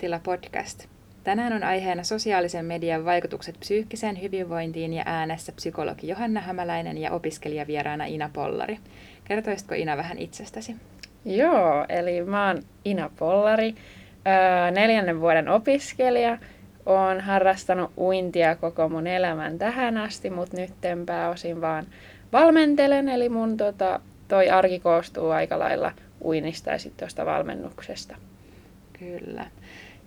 Mielentila podcast. Tänään on aiheena sosiaalisen median vaikutukset psyykkiseen hyvinvointiin ja äänessä psykologi Johanna Hämäläinen ja opiskelijavieraana Ina Pollari. Kertoisitko Ina vähän itsestäsi? Joo, eli mä oon Ina Pollari, neljännen vuoden opiskelija. Oon harrastanut uintia koko mun elämän tähän asti, mutta nyt pääosin vaan valmentelen, eli mun tota, toi arki koostuu aika lailla uinnista ja sitten tuosta valmennuksesta. Kyllä.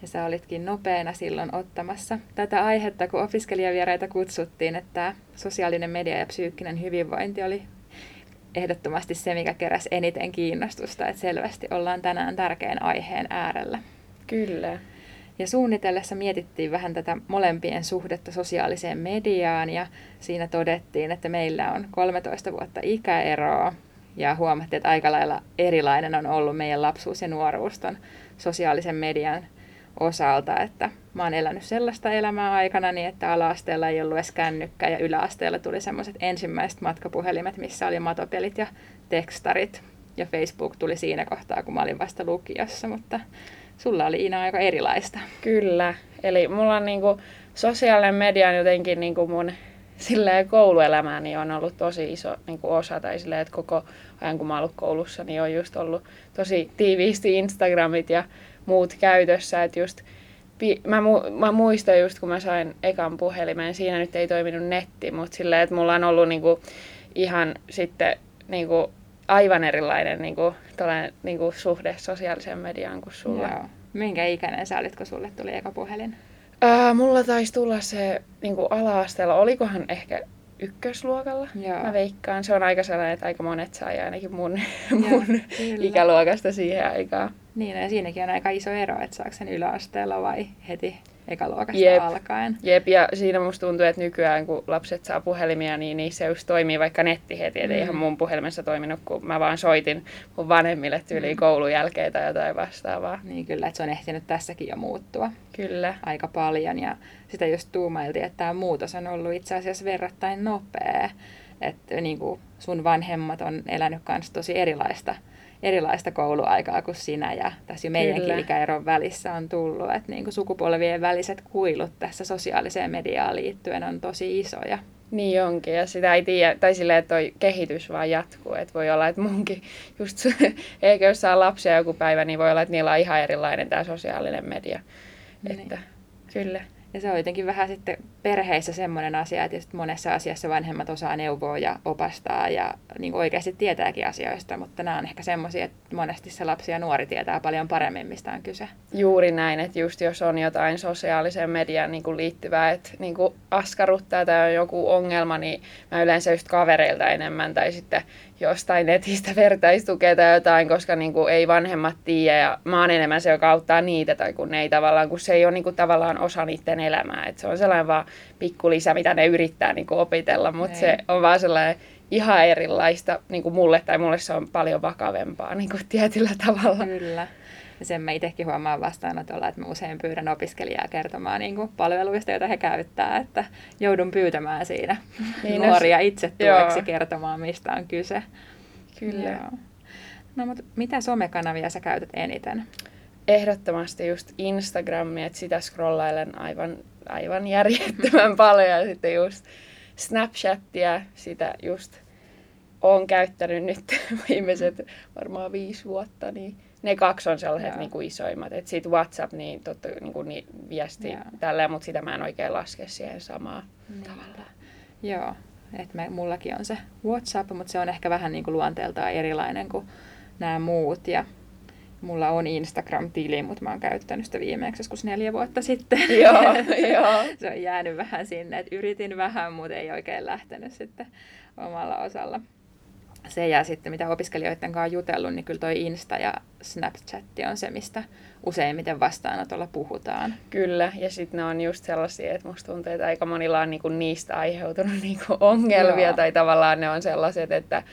Ja sä olitkin nopeana silloin ottamassa tätä aihetta, kun opiskelijavieraita kutsuttiin, että tämä sosiaalinen media ja psyykkinen hyvinvointi oli ehdottomasti se, mikä keräsi eniten kiinnostusta, että selvästi ollaan tänään tärkeän aiheen äärellä. Kyllä. Ja suunnitellessa mietittiin vähän tätä molempien suhdetta sosiaaliseen mediaan ja siinä todettiin, että meillä on 13 vuotta ikäeroa ja huomattiin, että aika lailla erilainen on ollut meidän lapsuus ja nuoruus ton sosiaalisen median osalta, että mä oon elänyt sellaista elämää aikana niin, että ala-asteella ei ollut edes kännykkä ja yläasteella tuli semmoiset ensimmäiset matkapuhelimet, missä oli matopelit ja tekstarit. Ja Facebook tuli siinä kohtaa, kun mä olin vasta lukiossa, mutta sulla oli Ina aika erilaista. Kyllä, eli mulla on niinku sosiaalinen media on jotenkin niinku mun silleen kouluelämääni on ollut tosi iso niin kuin osa, tai silleen, että koko ajan kun mä oon ollut koulussa, niin on just ollut tosi tiiviisti Instagramit ja muut käytössä, että just mä, mu- mä muistan just, kun mä sain ekan puhelimen, siinä nyt ei toiminut netti, mutta silleen, että mulla on ollut niinku ihan sitten niinku aivan erilainen niinku, niinku suhde sosiaaliseen mediaan kuin sulla. Joo. Minkä ikäinen sä olit, kun sulle tuli eka puhelin? Ää, mulla taisi tulla se niinku ala-asteella, olikohan ehkä ykkösluokalla. Joo. Mä veikkaan. Se on aika sellainen, että aika monet sai ainakin mun, mun ikäluokasta siihen aikaan. Niin, ja siinäkin on aika iso ero, että saako sen yläasteella vai heti ekaluokasta Jep. alkaen. Jep, ja siinä musta tuntuu, että nykyään kun lapset saa puhelimia, niin niissä just toimii vaikka netti heti. Mm. Eihän mun puhelimessa toiminut, kun mä vaan soitin mun vanhemmille tyyliin mm. koulun jälkeen tai jotain vastaavaa. Niin kyllä, että se on ehtinyt tässäkin jo muuttua. Kyllä. Aika paljon, ja sitä just tuumailtiin, että tämä muutos on ollut itse asiassa verrattain nopea. Että niin kuin sun vanhemmat on elänyt kanssa tosi erilaista erilaista kouluaikaa kuin sinä ja tässä jo meidänkin Kyllä. ikäeron välissä on tullut, että niin kuin sukupolvien väliset kuilut tässä sosiaaliseen mediaan liittyen on tosi isoja. Niin onkin, ja sitä ei tiedä, tai silleen, että toi kehitys vaan jatkuu, että voi olla, että munkin just, eikä jos saa lapsia joku päivä, niin voi olla, että niillä on ihan erilainen tämä sosiaalinen media. Niin. Että, kyllä. Ja se on jotenkin vähän sitten perheissä semmoinen asia, että monessa asiassa vanhemmat osaa neuvoa ja opastaa ja niin oikeasti tietääkin asioista, mutta nämä on ehkä semmoisia, että monesti se lapsi ja nuori tietää paljon paremmin, mistä on kyse. Juuri näin, että just jos on jotain sosiaaliseen mediaan niin kuin liittyvää, että niin kuin askarruttaa tai on joku ongelma, niin mä yleensä just kavereilta enemmän tai sitten jostain netistä vertaistukea tai jotain, koska niin kuin ei vanhemmat tiedä ja mä oon enemmän se, joka auttaa niitä tai kun ne ei tavallaan, kun se ei ole niin kuin tavallaan osa niiden elämää. että se on sellainen vaan pikkulisä, mitä ne yrittää niin kuin opitella, mutta se on vaan sellainen ihan erilaista niin kuin mulle, tai mulle se on paljon vakavempaa niin kuin tietyllä tavalla. Kyllä. Ja sen mä itsekin huomaan vastaanotolla, että mä usein pyydän opiskelijaa kertomaan niin kuin palveluista, joita he käyttää, että joudun pyytämään siinä niin, nuoria itse tueksi joo. kertomaan, mistä on kyse. Kyllä. Joo. No mutta mitä somekanavia sä käytät eniten? Ehdottomasti just Instagramia, että sitä scrollailen aivan, aivan järjettömän paljon ja sitten just Snapchatia, sitä just olen käyttänyt nyt viimeiset varmaan viisi vuotta, niin ne kaksi on sellaiset niin kuin isoimmat. Että sitten WhatsApp, niin totta niin kuin, niin viesti Joo. tälleen, mutta sitä mä en oikein laske siihen samaan niin. tavalla. Joo, että me, mullakin on se WhatsApp, mutta se on ehkä vähän niin kuin luonteeltaan erilainen kuin nämä muut. Ja mulla on Instagram-tili, mutta mä oon käyttänyt sitä viimeksi joskus neljä vuotta sitten. Joo, joo. se on jäänyt vähän sinne, että yritin vähän, mutta ei oikein lähtenyt sitten omalla osalla se ja sitten mitä opiskelijoiden kanssa jutellut, niin kyllä toi Insta ja Snapchat on se, mistä useimmiten vastaanotolla puhutaan. Kyllä, ja sitten ne on just sellaisia, että musta tuntuu, että aika monilla on niinku niistä aiheutunut niinku ongelmia, Joo. tai tavallaan ne on sellaiset, että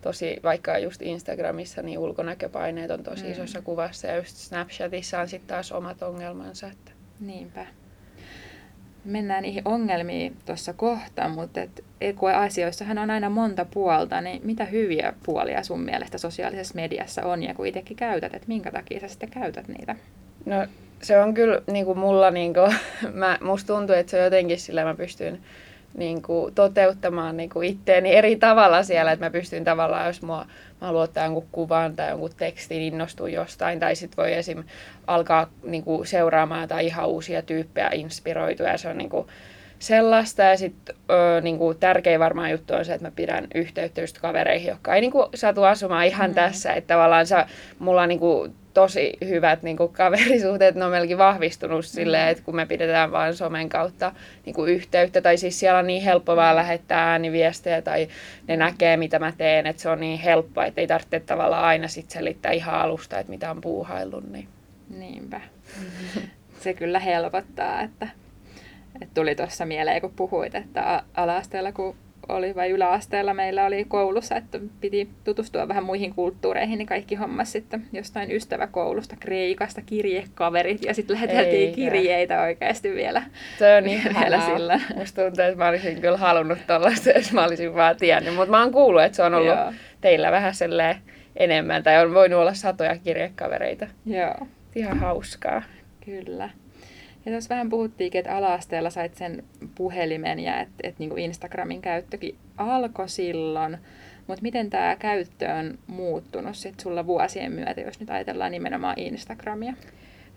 tosi, vaikka just Instagramissa, niin ulkonäköpaineet on tosi mm. isossa kuvassa, ja just Snapchatissa on sitten taas omat ongelmansa. Että... Niinpä mennään niihin ongelmiin tuossa kohta, mutta et, kun asioissahan on aina monta puolta, niin mitä hyviä puolia sun mielestä sosiaalisessa mediassa on ja kun itsekin käytät, että minkä takia sä sitten käytät niitä? No se on kyllä niin kuin mulla, niin kuin, mä, musta tuntuu, että se on jotenkin sillä mä pystyn niin kuin, toteuttamaan niin kuin itteeni eri tavalla siellä, että mä pystyn tavallaan, jos mua, mä haluan ottaa jonkun kuvan tai jonkun tekstin, innostua jostain, tai sitten voi esim. alkaa niin kuin, seuraamaan tai ihan uusia tyyppejä inspiroitua, ja se on niin kuin, sellaista. Ja sitten niin tärkein varmaan juttu on se, että mä pidän yhteyttä just kavereihin, jotka ei niin kuin, satu asumaan ihan mm. tässä. Että tavallaan sä, mulla on niin kuin, tosi hyvät niin kuin kaverisuhteet, ne on melkein vahvistunut mm. silleen, että kun me pidetään vain somen kautta niin kuin yhteyttä, tai siis siellä on niin helppo vaan lähettää ääniviestejä, tai ne näkee, mitä mä teen, että se on niin helppoa, että ei tarvitse tavallaan aina sit selittää ihan alusta, että mitä on puuhaillut. Niin. Niinpä. Se kyllä helpottaa, että, että tuli tuossa mieleen, kun puhuit, että ala-asteella kun oli vai yläasteella meillä oli koulussa, että piti tutustua vähän muihin kulttuureihin, niin kaikki hommas sitten jostain ystäväkoulusta, Kreikasta, kirjekaverit ja sitten läheteltiin Eikä. kirjeitä oikeasti vielä. Se on niin vielä sillä. Musta tuntuu, että mä olisin kyllä halunnut tollaista, jos mä olisin vaan tiennyt, mutta mä oon kuullut, että se on ollut Joo. teillä vähän enemmän, tai on voinut olla satoja kirjekavereita. Joo. Ihan hauskaa. Kyllä. Ja tuossa vähän puhuttiinkin, että ala-asteella sait sen puhelimen ja että et niinku Instagramin käyttökin alkoi silloin. Mutta miten tämä käyttö on muuttunut sit sulla vuosien myötä, jos nyt ajatellaan nimenomaan Instagramia?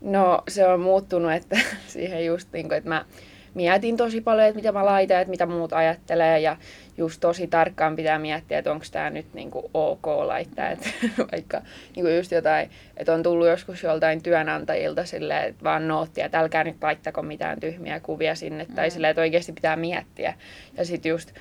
No se on muuttunut, että siihen just niin kuin, että mä mietin tosi paljon, että mitä mä laitan, että mitä muut ajattelee ja just tosi tarkkaan pitää miettiä, että onko tämä nyt niinku ok laittaa, että vaikka niinku just jotain, että on tullut joskus joltain työnantajilta silleen, että vaan noottia, että älkää nyt laittako mitään tyhmiä kuvia sinne, tai mm. silleen, että oikeasti pitää miettiä. Ja sitten just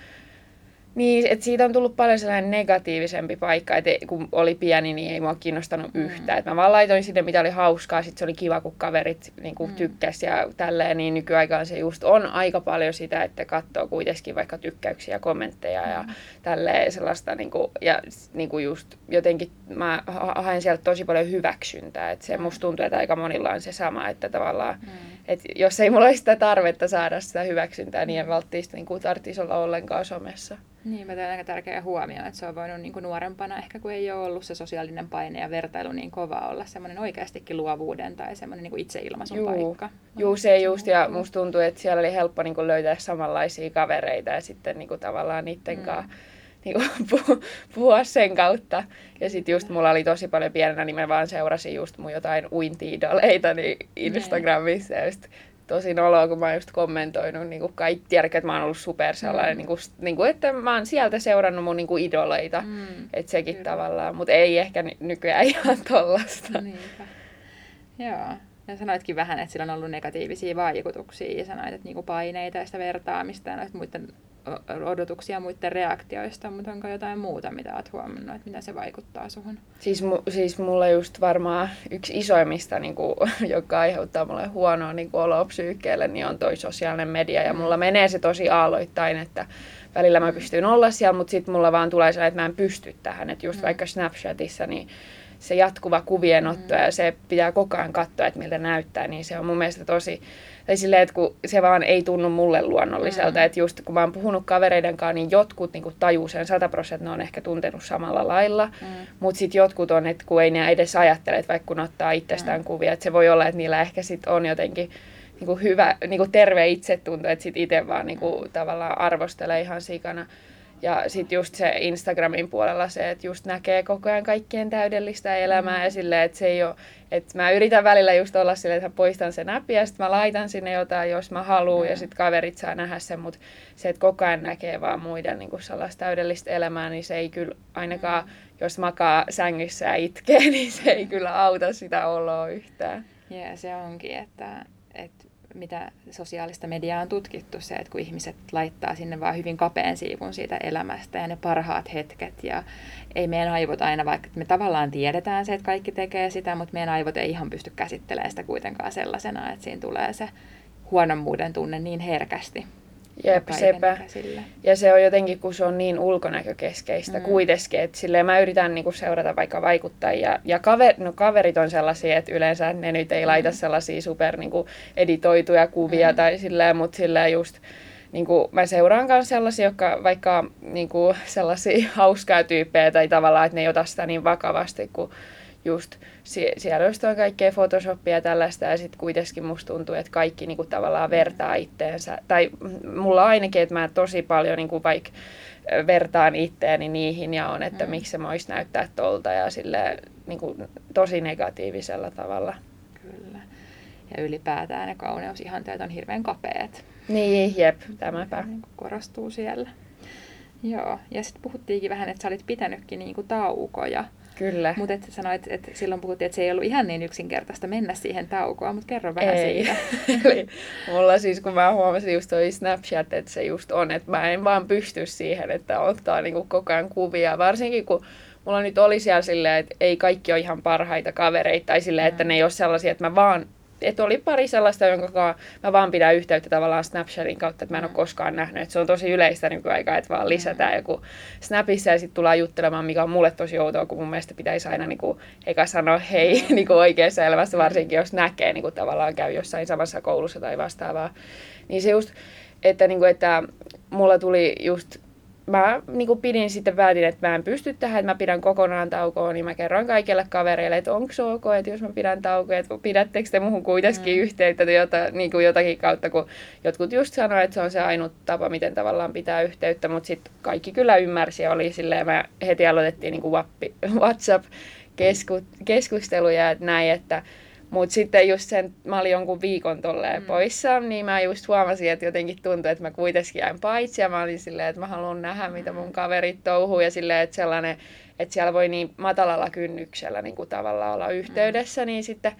niin, että siitä on tullut paljon sellainen negatiivisempi paikka, että kun oli pieni, niin ei mua kiinnostanut mm. yhtään. Et mä vaan laitoin sinne, mitä oli hauskaa, sitten se oli kiva, kun kaverit niin kuin mm. tykkäs ja tälleen, niin nykyaikaan se just on aika paljon sitä, että katsoo kuitenkin vaikka tykkäyksiä, kommentteja ja mm. tälleen sellaista, niin kuin, ja niin kuin just jotenkin mä haen sieltä tosi paljon hyväksyntää, että se mm. musta tuntuu, että aika monilla on se sama, että tavallaan, mm. Että jos ei mulla ole sitä tarvetta saada sitä hyväksyntää, niin en välttämättä niin tarvitsisi olla ollenkaan somessa. Niin, on aika tärkeä huomio, että se on voinut niin kuin nuorempana, ehkä kun ei ole ollut se sosiaalinen paine ja vertailu niin kova olla semmoinen oikeastikin luovuuden tai semmoinen niin itseilmaisun Juu. paikka. Juu, se just, ja musta tuntuu, että siellä oli helppo niin kuin löytää samanlaisia kavereita ja sitten niin kuin tavallaan niiden mm. kanssa niin kuin, puhua sen kautta. Ja sitten just mulla oli tosi paljon pienenä, niin mä vaan seurasin just mun jotain uinti-idoleita niin Instagramissa. Ja just tosi noloa, kun mä oon just kommentoinut niin kuin kaikki, tiedätkö, että mä oon ollut super sellainen, mm. niin kuin, niin kuin, että mä oon sieltä seurannut mun niin kuin idoleita, mm. että sekin Kyllä. tavallaan, mutta ei ehkä nykyään ihan tollasta. Niinpä. Joo. Ja sanoitkin vähän, että sillä on ollut negatiivisia vaikutuksia ja sanoit, että niinku paineita ja sitä vertaamista ja noita muiden odotuksia muiden reaktioista, mutta onko jotain muuta, mitä olet huomannut, että mitä se vaikuttaa suhun? Siis, mu, siis mulle just varmaan yksi isoimmista, niin kuin, joka aiheuttaa mulle huonoa niin oloa psyykkeelle, niin on toi sosiaalinen media. Ja mulla menee se tosi aalloittain, että välillä mä pystyn olla siellä, mutta sitten mulla vaan tulee sellainen, että mä en pysty tähän. Että just mm. vaikka Snapchatissa, niin se jatkuva kuvienotto mm. ja se pitää koko ajan katsoa, että miltä näyttää, niin se on mun mielestä tosi tai silleen, että kun se vaan ei tunnu mulle luonnolliselta, mm. että just kun mä oon puhunut kavereiden kanssa, niin jotkut niin tajuu sen 100 prosenttia, ne on ehkä tuntenut samalla lailla, mm. mutta sitten jotkut on, että kun ei ne edes ajattele, että vaikka kun ottaa itsestään mm. kuvia, että se voi olla, että niillä ehkä sitten on jotenkin niin kuin hyvä, niin kuin terve itsetunto, että sitten itse vaan niin kuin, tavallaan arvostelee ihan sikana. Ja sitten just se Instagramin puolella se, että just näkee koko ajan kaikkien täydellistä elämää mm. ja silleen, että se ei ole, että mä yritän välillä just olla silleen, että mä poistan sen appin ja sitten mä laitan sinne jotain, jos mä haluan mm. ja sitten kaverit saa nähdä sen, mutta se, että koko ajan näkee vaan muiden niin kuin sellaista täydellistä elämää, niin se ei kyllä ainakaan, mm. jos makaa sängyssä ja itkee, niin se ei kyllä auta sitä oloa yhtään. Joo, se onkin, että, että mitä sosiaalista mediaa on tutkittu, se, että kun ihmiset laittaa sinne vaan hyvin kapeen siivun siitä elämästä ja ne parhaat hetket ja ei meidän aivot aina, vaikka me tavallaan tiedetään se, että kaikki tekee sitä, mutta meidän aivot ei ihan pysty käsittelemään sitä kuitenkaan sellaisena, että siinä tulee se huonommuuden tunne niin herkästi. Jep, sepä. Ja se on jotenkin, kun se on niin ulkonäkökeskeistä mm. kuitenkin, että silleen mä yritän niinku seurata vaikka vaikuttajia. Ja kaver, no, kaverit on sellaisia, että yleensä ne nyt ei mm. laita sellaisia super niinku editoituja kuvia mm. tai silleen, mutta silleen just niin kuin, mä seuraan myös sellaisia, jotka vaikka niin kuin, sellaisia hauskaa tyyppejä tai tavallaan, että ne ei ota sitä niin vakavasti kuin just sie- siellä on kaikkea Photoshopia ja tällaista ja sitten kuitenkin musta tuntuu, että kaikki niinku tavallaan vertaa itteensä. Tai mulla ainakin, että mä tosi paljon niinku vaikka vertaan itteeni niihin ja on, että mm. miksi se voisi näyttää tolta ja sille niin kuin, tosi negatiivisella tavalla. Kyllä. Ja ylipäätään ne kauneusihanteet on hirveän kapeat. Niin, jep, tämäpä. Niin korostuu siellä. Joo, ja sitten puhuttiinkin vähän, että sä olit pitänytkin niinku taukoja. Kyllä. Mutta et sanoit, että silloin puhuttiin, että se ei ollut ihan niin yksinkertaista mennä siihen taukoon, mutta kerro vähän ei. siitä. Eli mulla siis, kun mä huomasin just toi Snapchat, että se just on, että mä en vaan pysty siihen, että ottaa niinku koko ajan kuvia. Varsinkin kun mulla nyt oli siellä silleen, että ei kaikki ole ihan parhaita kavereita, tai silleen, että ne ei ole sellaisia, että mä vaan että oli pari sellaista, jonka mä vaan pidän yhteyttä tavallaan Snapchatin kautta, että mä en ole mm. koskaan nähnyt. Että se on tosi yleistä nykyaikaa, että vaan lisätään mm. joku Snapissa ja sitten tullaan juttelemaan, mikä on mulle tosi outoa, kun mun mielestä pitäisi aina niin kuin, eka sanoa hei niin kuin oikeassa elämässä, varsinkin jos näkee niin kuin, tavallaan käy jossain samassa koulussa tai vastaavaa. Niin se just, että, niin kuin, että mulla tuli just mä niin kuin pidin sitten päätin, että mä en pysty tähän, että mä pidän kokonaan taukoa, niin mä kerroin kaikille kavereille, että onko se ok, että jos mä pidän taukoa, että pidättekö te muuhun kuitenkin mm. yhteyttä jota, niin kuin jotakin kautta, kun jotkut just sanoivat, että se on se ainut tapa, miten tavallaan pitää yhteyttä, mutta sitten kaikki kyllä ymmärsi ja oli silleen, mä heti aloitettiin niin kuin WhatsApp-keskusteluja, että näin, että mutta sitten just sen, mä olin jonkun viikon tolleen mm. poissa, niin mä just huomasin, että jotenkin tuntui, että mä kuitenkin jäin paitsi ja mä olin silleen, että mä haluan nähdä, mitä mun kaverit touhuu ja silleen, että sellainen, että siellä voi niin matalalla kynnyksellä niin kuin tavallaan olla yhteydessä, mm. niin sitten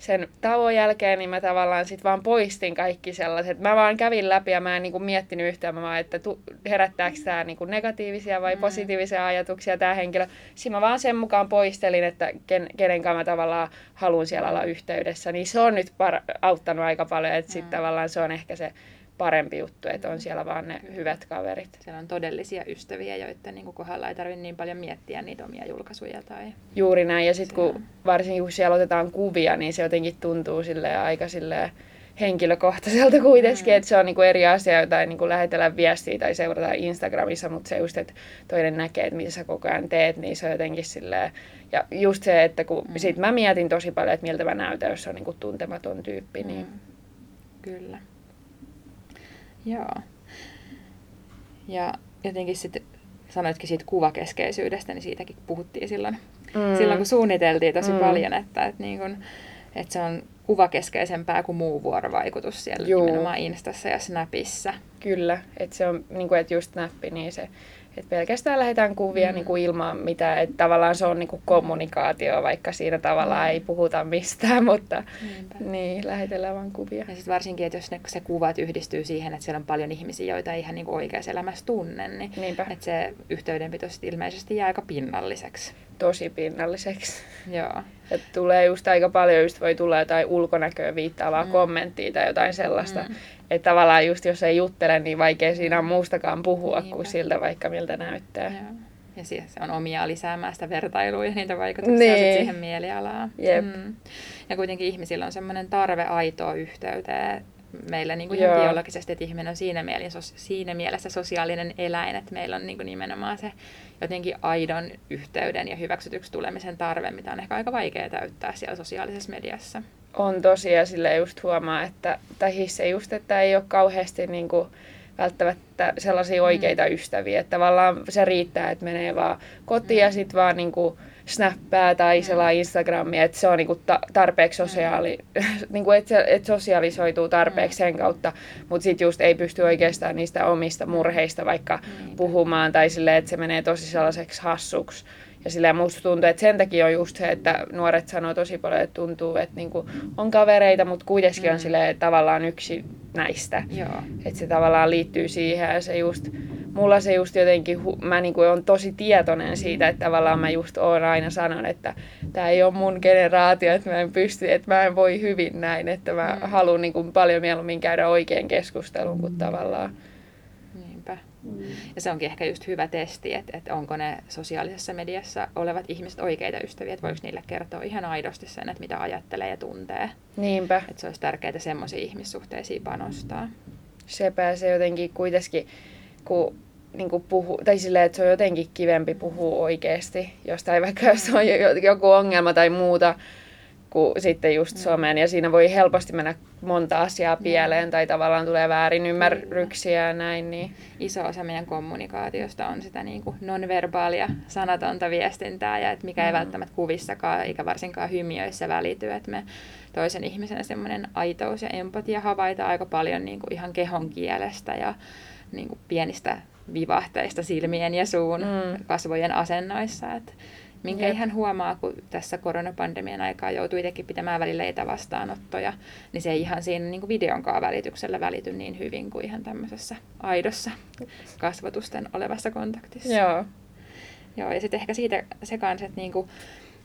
sen tauon jälkeen, niin mä tavallaan sitten vaan poistin kaikki sellaiset. Mä vaan kävin läpi ja mä en niinku miettinyt yhtään, mä vaan, että tu, herättääkö tämä niinku negatiivisia vai mm. positiivisia ajatuksia tämä henkilö. Siinä mä vaan sen mukaan poistelin, että ken, kenen kanssa mä tavallaan haluan siellä olla yhteydessä. Niin se on nyt par- auttanut aika paljon, että sitten mm. tavallaan se on ehkä se parempi juttu, että on siellä vaan ne hyvät kaverit. Siellä on todellisia ystäviä, joiden niin kohdalla ei tarvitse niin paljon miettiä niitä omia julkaisuja. Tai... Juuri näin, ja sitten kun, varsinkin kun siellä otetaan kuvia, niin se jotenkin tuntuu sille aika silleen, henkilökohtaiselta kuitenkin, mm. että se on niinku eri asia, jota ei niinku lähetellä viestiä tai seurata Instagramissa, mutta se just, että toinen näkee, että mitä sä koko ajan teet, niin se on jotenkin silleen, ja just se, että kun mm. sit mä mietin tosi paljon, että miltä mä näytän, jos on niinku tuntematon tyyppi, niin... Mm. Kyllä. Joo. Ja jotenkin sitten sanoitkin siitä kuvakeskeisyydestä, niin siitäkin puhuttiin silloin, mm. silloin kun suunniteltiin tosi mm. paljon, että, että, niin kun, että se on kuvakeskeisempää kuin muu vuorovaikutus siellä Juu. nimenomaan Instassa ja Snapissa. Kyllä, että se on niin kuin, että just Snappi, niin se et pelkästään lähetään kuvia mm. niin kuin ilman mitään, että tavallaan se on niin kuin kommunikaatio, vaikka siinä tavallaan mm. ei puhuta mistään, mutta Niinpä. niin, lähetellään vain kuvia. Ja sitten varsinkin, että jos ne, se kuvat yhdistyy siihen, että siellä on paljon ihmisiä, joita ei ihan niin oikeassa elämässä tunne, niin Niinpä. että se yhteydenpito ilmeisesti jää aika pinnalliseksi. Tosi pinnalliseksi. Joo. Et tulee just aika paljon, just voi tulla jotain ulkonäköä viittaavaa mm. kommenttia tai jotain sellaista. Mm. Että tavallaan just jos ei juttele, niin vaikea siinä on muustakaan puhua Niinpä. kuin siltä vaikka miltä näyttää. Joo. Ja se on omia lisäämään sitä vertailua ja niitä vaikutuksia niin. siihen mielialaan. Jep. Mm. Ja kuitenkin ihmisillä on semmoinen tarve aitoa yhteyteen meillä niin kuin ihan biologisesti, että ihminen on siinä mielessä, siinä mielessä sosiaalinen eläin, että meillä on niin kuin nimenomaan se jotenkin aidon yhteyden ja hyväksytyksi tulemisen tarve, mitä on ehkä aika vaikea täyttää siellä sosiaalisessa mediassa. On tosiaan sille just huomaa, että tai se just, että ei ole kauheasti niin kuin välttämättä sellaisia oikeita mm. ystäviä. Että tavallaan se riittää, että menee vaan kotiin mm. ja sitten vaan niin kuin snappaa tai selaa Instagramia, että se on niinku ta- tarpeeksi sosiaali, mm. niinku, että et sosiaalisoituu tarpeeksi mm. sen kautta, mutta sitten just ei pysty oikeastaan niistä omista murheista vaikka mm. puhumaan tai silleen, että se menee tosi sellaiseksi hassuksi. Ja silleen musta tuntuu, että sen takia on just se, että nuoret sanoo tosi paljon, että tuntuu, että niinku on kavereita, mutta kuitenkin mm. on silleen, tavallaan yksi näistä. Että se tavallaan liittyy siihen ja se just, mulla se just jotenkin, mä niinku on tosi tietoinen siitä, että tavallaan mä just oon aina sanon, että tämä ei ole mun generaatio, että mä en pysty, että mä en voi hyvin näin, että mä mm. haluan niinku paljon mieluummin käydä oikein keskustelun kuin tavallaan Mm. Ja se onkin ehkä just hyvä testi, että, että onko ne sosiaalisessa mediassa olevat ihmiset oikeita ystäviä, että voiko niille kertoa ihan aidosti sen, että mitä ajattelee ja tuntee. Niinpä. Että se olisi tärkeää semmoisiin ihmissuhteisiin panostaa. Se pääsee jotenkin kuitenkin, kun niin kuin puhu, tai silleen, että se on jotenkin kivempi puhua oikeasti jostain, vaikka jos on joku ongelma tai muuta, kuin sitten just somen. Ja siinä voi helposti mennä monta asiaa pieleen tai tavallaan tulee väärin ymmärryksiä ja näin. Niin. Iso osa meidän kommunikaatiosta on sitä niin kuin nonverbaalia, sanatonta viestintää ja että mikä ei mm. välttämättä kuvissakaan eikä varsinkaan hymiöissä välity. Että me toisen ihmisen semmoinen aitous ja empatia havaita aika paljon niin kuin ihan kehon kielestä ja niin kuin pienistä vivahteista silmien ja suun mm. kasvojen asennoissa. Että minkä Jep. ihan huomaa, kun tässä koronapandemian aikaa joutuu itsekin pitämään välillä etävastaanottoja, niin se ei ihan siinä niin kuin videonkaan välityksellä välity niin hyvin kuin ihan tämmöisessä aidossa kasvotusten olevassa kontaktissa. Joo. Joo, ja sitten ehkä siitä se kanssa, että niin kuin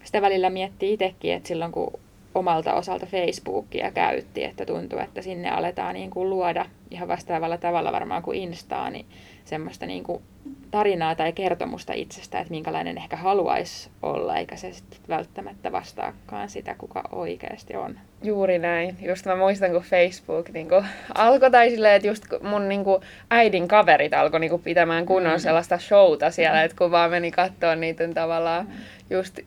sitä välillä miettii itsekin, että silloin kun omalta osalta Facebookia käytti, että tuntuu, että sinne aletaan niin kuin luoda ihan vastaavalla tavalla varmaan kuin Instaa, niin semmoista niin kuin tarinaa tai kertomusta itsestä, että minkälainen ehkä haluaisi olla, eikä se sitten välttämättä vastaakaan sitä, kuka oikeasti on. Juuri näin. Just mä muistan, kun Facebook niin kun alkoi, tai silleen, että just mun niin kun, äidin kaverit alkoi niin kun, pitämään kunnon mm. sellaista showta siellä, mm. että kun vaan meni katsoa niitä tavallaan mm. just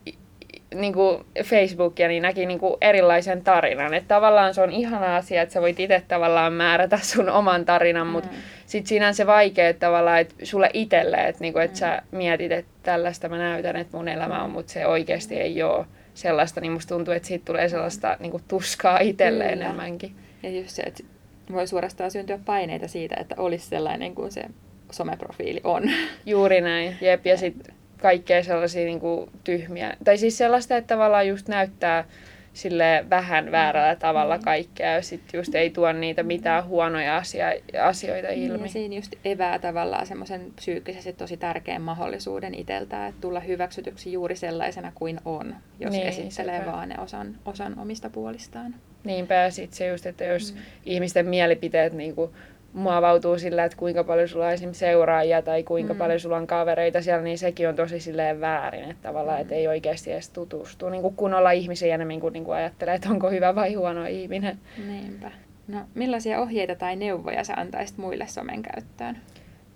niin kuin Facebookia, niin näki niin kuin erilaisen tarinan. Että tavallaan se on ihana asia, että sä voit itse tavallaan määrätä sun oman tarinan, mm. mutta sitten siinä on se vaikea että tavallaan, että sulle itselle, että, niin kuin, että mm. sä mietit, että tällaista mä näytän, että mun elämä on, mutta se oikeasti ei ole sellaista, niin musta tuntuu, että siitä tulee sellaista niin kuin tuskaa itselle Kyllä. enemmänkin. Ja just se, että voi suorastaan syntyä paineita siitä, että olisi sellainen kuin se someprofiili on. Juuri näin, jep. Ja sitten kaikkea sellaisia niin kuin, tyhmiä. Tai siis sellaista, että tavallaan just näyttää sille vähän väärällä tavalla mm. kaikkea ja sitten just ei tuo niitä mitään huonoja asia, asioita niin, ilmi. Ja siinä just evää tavallaan semmoisen psyykkisesti tosi tärkeän mahdollisuuden itseltä, että tulla hyväksytyksi juuri sellaisena kuin on, jos niin, esittelee sepä. vaan ne osan, osan omista puolistaan. Niinpä ja sitten se just, että jos mm. ihmisten mielipiteet niin kuin muovautuu sillä, että kuinka paljon sulla on esimerkiksi seuraajia tai kuinka mm. paljon sulla on kavereita siellä, niin sekin on tosi silleen väärin, että tavallaan, mm. että ei oikeasti edes tutustu niin kuin kunnolla ihmisiä enemmän kuin, niin kuin ajattelee, että onko hyvä vai huono ihminen. Niinpä. No, millaisia ohjeita tai neuvoja sä antaisit muille somen käyttöön?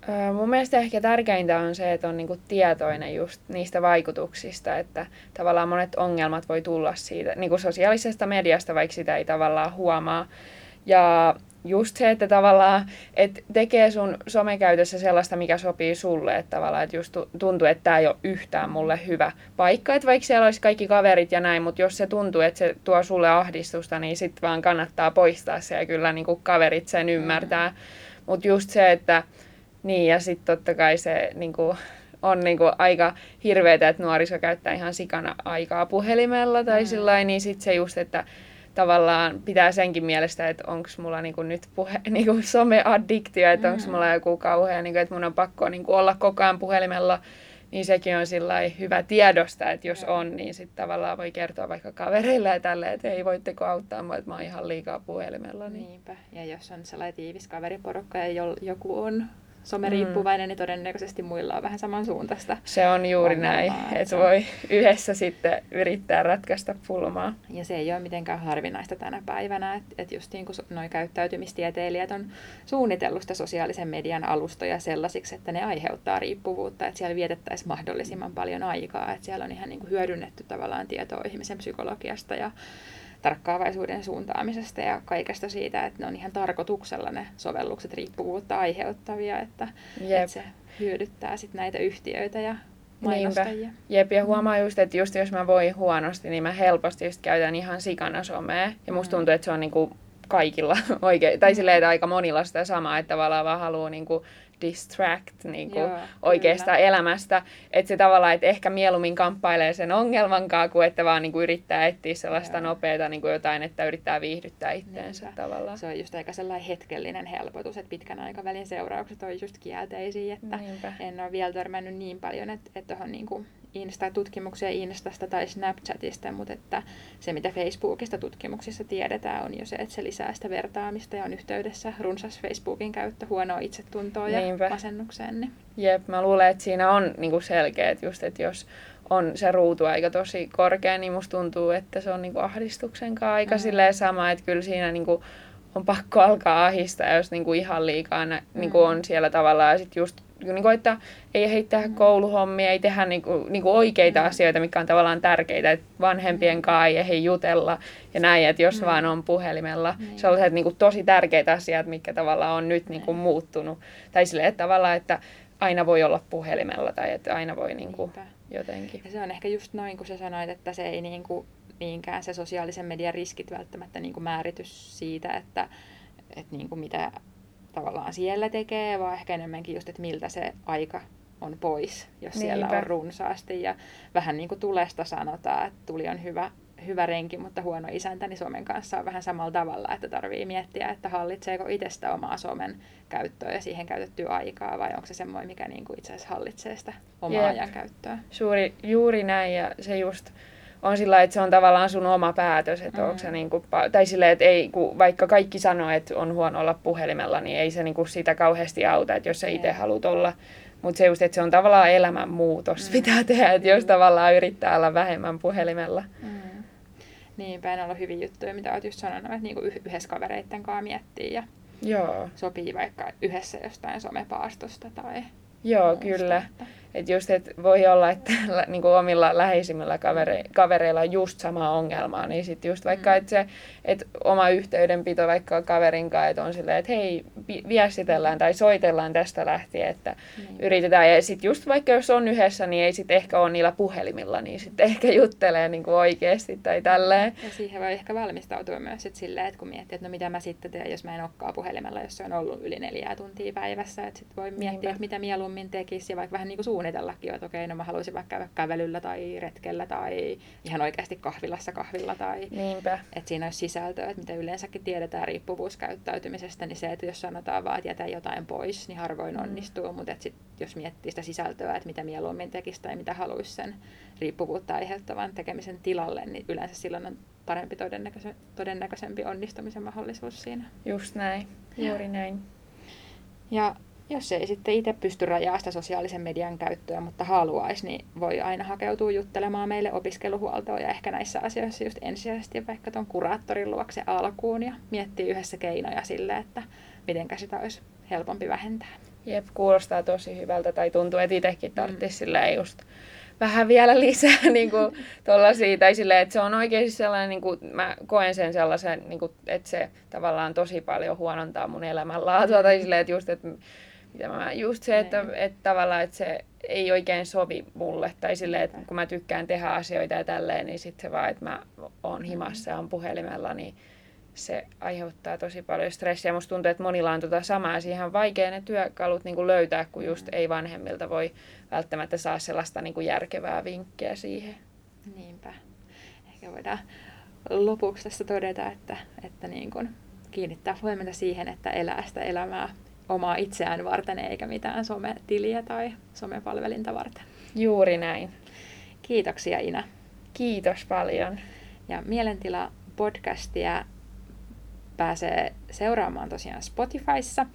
Öö, mun mielestä ehkä tärkeintä on se, että on niinku tietoinen just niistä vaikutuksista, että tavallaan monet ongelmat voi tulla siitä niinku sosiaalisesta mediasta, vaikka sitä ei tavallaan huomaa. Ja just se, että tavallaan et tekee sun somekäytössä sellaista, mikä sopii sulle, että tavallaan että just tuntuu, että tämä ei ole yhtään mulle hyvä paikka, että vaikka siellä olisi kaikki kaverit ja näin, mutta jos se tuntuu, että se tuo sulle ahdistusta, niin sitten vaan kannattaa poistaa se ja kyllä niin kuin kaverit sen ymmärtää. Mm. Mutta just se, että niin ja sitten totta kai se niin kuin, on niin kuin aika hirveetä, että nuoriso käyttää ihan sikana aikaa puhelimella tai mm. sillä niin sitten se just, että tavallaan pitää senkin mielestä, että onko mulla niinku nyt puhe, niinku some-addiktio, että onko mulla joku kauhea, niinku, että mun on pakko niinku olla koko ajan puhelimella, niin sekin on hyvä tiedosta, että jos on, niin sitten tavallaan voi kertoa vaikka kavereille ja tälle, että ei voitteko auttaa mua, että mä oon ihan liikaa puhelimella. Niin. Niinpä, ja jos on sellainen tiivis kaveriporukka ja joku on someriippuvainen, mm. niin todennäköisesti muilla on vähän samansuuntaista. Se on juuri näin, että voi yhdessä sitten yrittää ratkaista pulmaa. Ja se ei ole mitenkään harvinaista tänä päivänä, että et just niin kuin nuo käyttäytymistieteilijät on suunnitellut sitä sosiaalisen median alustoja sellaisiksi, että ne aiheuttaa riippuvuutta, että siellä vietettäisiin mahdollisimman paljon aikaa, että siellä on ihan niin kuin hyödynnetty tavallaan tietoa ihmisen psykologiasta ja tarkkaavaisuuden suuntaamisesta ja kaikesta siitä, että ne on ihan tarkoituksella ne sovellukset riippuvuutta aiheuttavia, että, että se hyödyttää sit näitä yhtiöitä ja mainostajia. Niinpä. Jep, ja huomaa just, että just jos mä voin huonosti, niin mä helposti just käytän ihan sikana somea. Ja musta mm. tuntuu, että se on niinku kaikilla oikein, tai silleen, että aika monilla sitä samaa, että tavallaan vaan haluaa niinku distract niin kuin Joo, oikeasta kyllä. elämästä. Että se tavallaan, että ehkä mieluummin kamppailee sen ongelman kanssa, kuin että vaan niin kuin yrittää etsiä sellaista Joo. nopeata niin kuin jotain, että yrittää viihdyttää itteensä Niinpä. tavallaan. Se on just aika sellainen hetkellinen helpotus, että pitkän aikavälin seuraukset on just kielteisiä, että Niinpä. en ole vielä törmännyt niin paljon, että, että tuohon niin kuin Insta-tutkimuksia Instasta tai Snapchatista, mutta että se mitä Facebookista tutkimuksissa tiedetään on jo se, että se lisää sitä vertaamista ja on yhteydessä runsas Facebookin käyttö huonoa itsetuntoa ja Niinpä. masennukseen. Niin. Jep, mä luulen, että siinä on niinku selkeät just, että jos on se ruutu aika tosi korkea, niin musta tuntuu, että se on niinku ahdistuksen kanssa aika mm. sama, että kyllä siinä niinku on pakko alkaa ahistaa, jos niinku ihan liikaa nä, niinku on siellä tavallaan ja sitten just niin kuin, että ei heittää mm. kouluhommia, ei tehdä niin kuin, niin kuin oikeita mm. asioita, mikä on tavallaan tärkeitä, että vanhempien mm. kanssa ei ehdi jutella ja näin, että jos mm. vaan on puhelimella. Mm. Sellaiset niin kuin, tosi tärkeitä asiat, mitkä tavallaan on nyt niin kuin, muuttunut. Tai silleen, että tavallaan, että aina voi olla puhelimella tai että aina voi niin kuin, jotenkin. Ja se on ehkä just noin, kun sä sanoit, että se ei niin kuin, niinkään se sosiaalisen median riskit välttämättä niin kuin määritys siitä, että, että niin kuin mitä tavallaan siellä tekee, vaan ehkä enemmänkin just, että miltä se aika on pois, jos Niinpä. siellä on runsaasti. Ja vähän niin kuin tulesta sanotaan, että tuli on hyvä, hyvä renki, mutta huono isäntä, niin Suomen kanssa on vähän samalla tavalla, että tarvii miettiä, että hallitseeko itsestä omaa somen käyttöä ja siihen käytettyä aikaa, vai onko se semmoinen, mikä niin kuin itse asiassa hallitsee sitä omaa Jep. ajan käyttöä. Suuri, juuri näin, ja se just on sillä että se on tavallaan sun oma päätös, että mm. onko se niinku, tai sillä että ei, kun vaikka kaikki sanoo, että on huono olla puhelimella, niin ei se niinku sitä kauheasti auta, että jos sä itse haluat olla. Mutta se just, että se on tavallaan elämänmuutos, mm. pitää tehdä, että jos tavallaan yrittää olla vähemmän puhelimella. Mm. Niinpä, ne on hyvin juttuja, mitä olet just sanonut, että niinku yhdessä kavereitten kanssa miettii ja Joo. sopii vaikka yhdessä jostain somepaastosta tai Joo, kyllä. Että että just, että voi olla, että niin kuin omilla läheisimmillä kavere, kavereilla on just sama ongelma, niin sitten just vaikka, mm. että se että oma yhteydenpito vaikka kaverin kanssa, että on silleen, että hei, viestitellään tai soitellaan tästä lähtien, että mm. yritetään. Ja sitten just vaikka jos on yhdessä, niin ei sitten ehkä ole niillä puhelimilla, niin sitten ehkä juttelee niin kuin oikeasti tai tälleen. Ja siihen voi ehkä valmistautua myös sit silleen, että kun miettii, että no mitä mä sitten teen, jos mä en olekaan puhelimella, jos se on ollut yli neljää tuntia päivässä, että sitten voi miettiä, Niinpä. että mitä mieluummin tekisi ja vaikka vähän niin kuin suunnitellakin jo, että okei, no mä haluaisin vaikka käydä kävelyllä tai retkellä tai ihan oikeasti kahvilassa kahvilla tai Niinpä. että siinä olisi sisältöä, että mitä yleensäkin tiedetään riippuvuuskäyttäytymisestä, niin se, että jos sanotaan vaan, että jätä jotain pois, niin harvoin mm. onnistuu, mutta että sit, jos miettii sitä sisältöä, että mitä mieluummin tekisi tai mitä haluaisi sen riippuvuutta aiheuttavan tekemisen tilalle, niin yleensä silloin on parempi todennäköisempi, todennäköisempi onnistumisen mahdollisuus siinä. Just näin, juuri näin. Ja jos ei sitten itse pysty rajaa sitä sosiaalisen median käyttöä, mutta haluaisi, niin voi aina hakeutua juttelemaan meille opiskeluhuoltoon ja ehkä näissä asioissa just ensisijaisesti vaikka tuon kuraattorin luokse alkuun ja miettiä yhdessä keinoja sille, että miten sitä olisi helpompi vähentää. Jep, kuulostaa tosi hyvältä tai tuntuu, että itsekin tarvitsisi mm. just vähän vielä lisää niin kuin, tollasia, tai silleen, että se on oikeasti sellainen, niin kuin, mä koen sen sellaisen, niin kuin, että se tavallaan tosi paljon huonontaa mun elämänlaatua, tai silleen, että just, että mitä mä, just se, että, että, että tavallaan että se ei oikein sovi mulle. Tai silleen, että kun mä tykkään tehdä asioita ja tälleen, niin sitten se vaan, että mä oon himassa ja on puhelimella, niin se aiheuttaa tosi paljon stressiä. Musta tuntuu, että monilla on tota samaa. Siihen on vaikea ne työkalut niin kuin löytää, kun just ei vanhemmilta voi välttämättä saa sellaista niin kuin järkevää vinkkiä siihen. Niinpä. Ehkä voidaan lopuksi tässä todeta, että, että niin kuin kiinnittää huomiota siihen, että elää sitä elämää omaa itseään varten eikä mitään sometiliä tai somepalvelinta varten. Juuri näin. Kiitoksia Ina. Kiitos paljon. Ja Mielentila podcastia pääsee seuraamaan tosiaan Spotifyssa.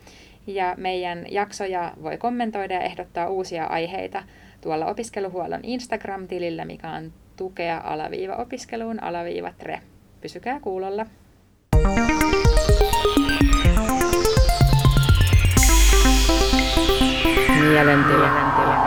Ja meidän jaksoja voi kommentoida ja ehdottaa uusia aiheita tuolla opiskeluhuollon Instagram-tilillä, mikä on tukea alaviiva opiskeluun alaviiva tre. Pysykää kuulolla. Mielentila.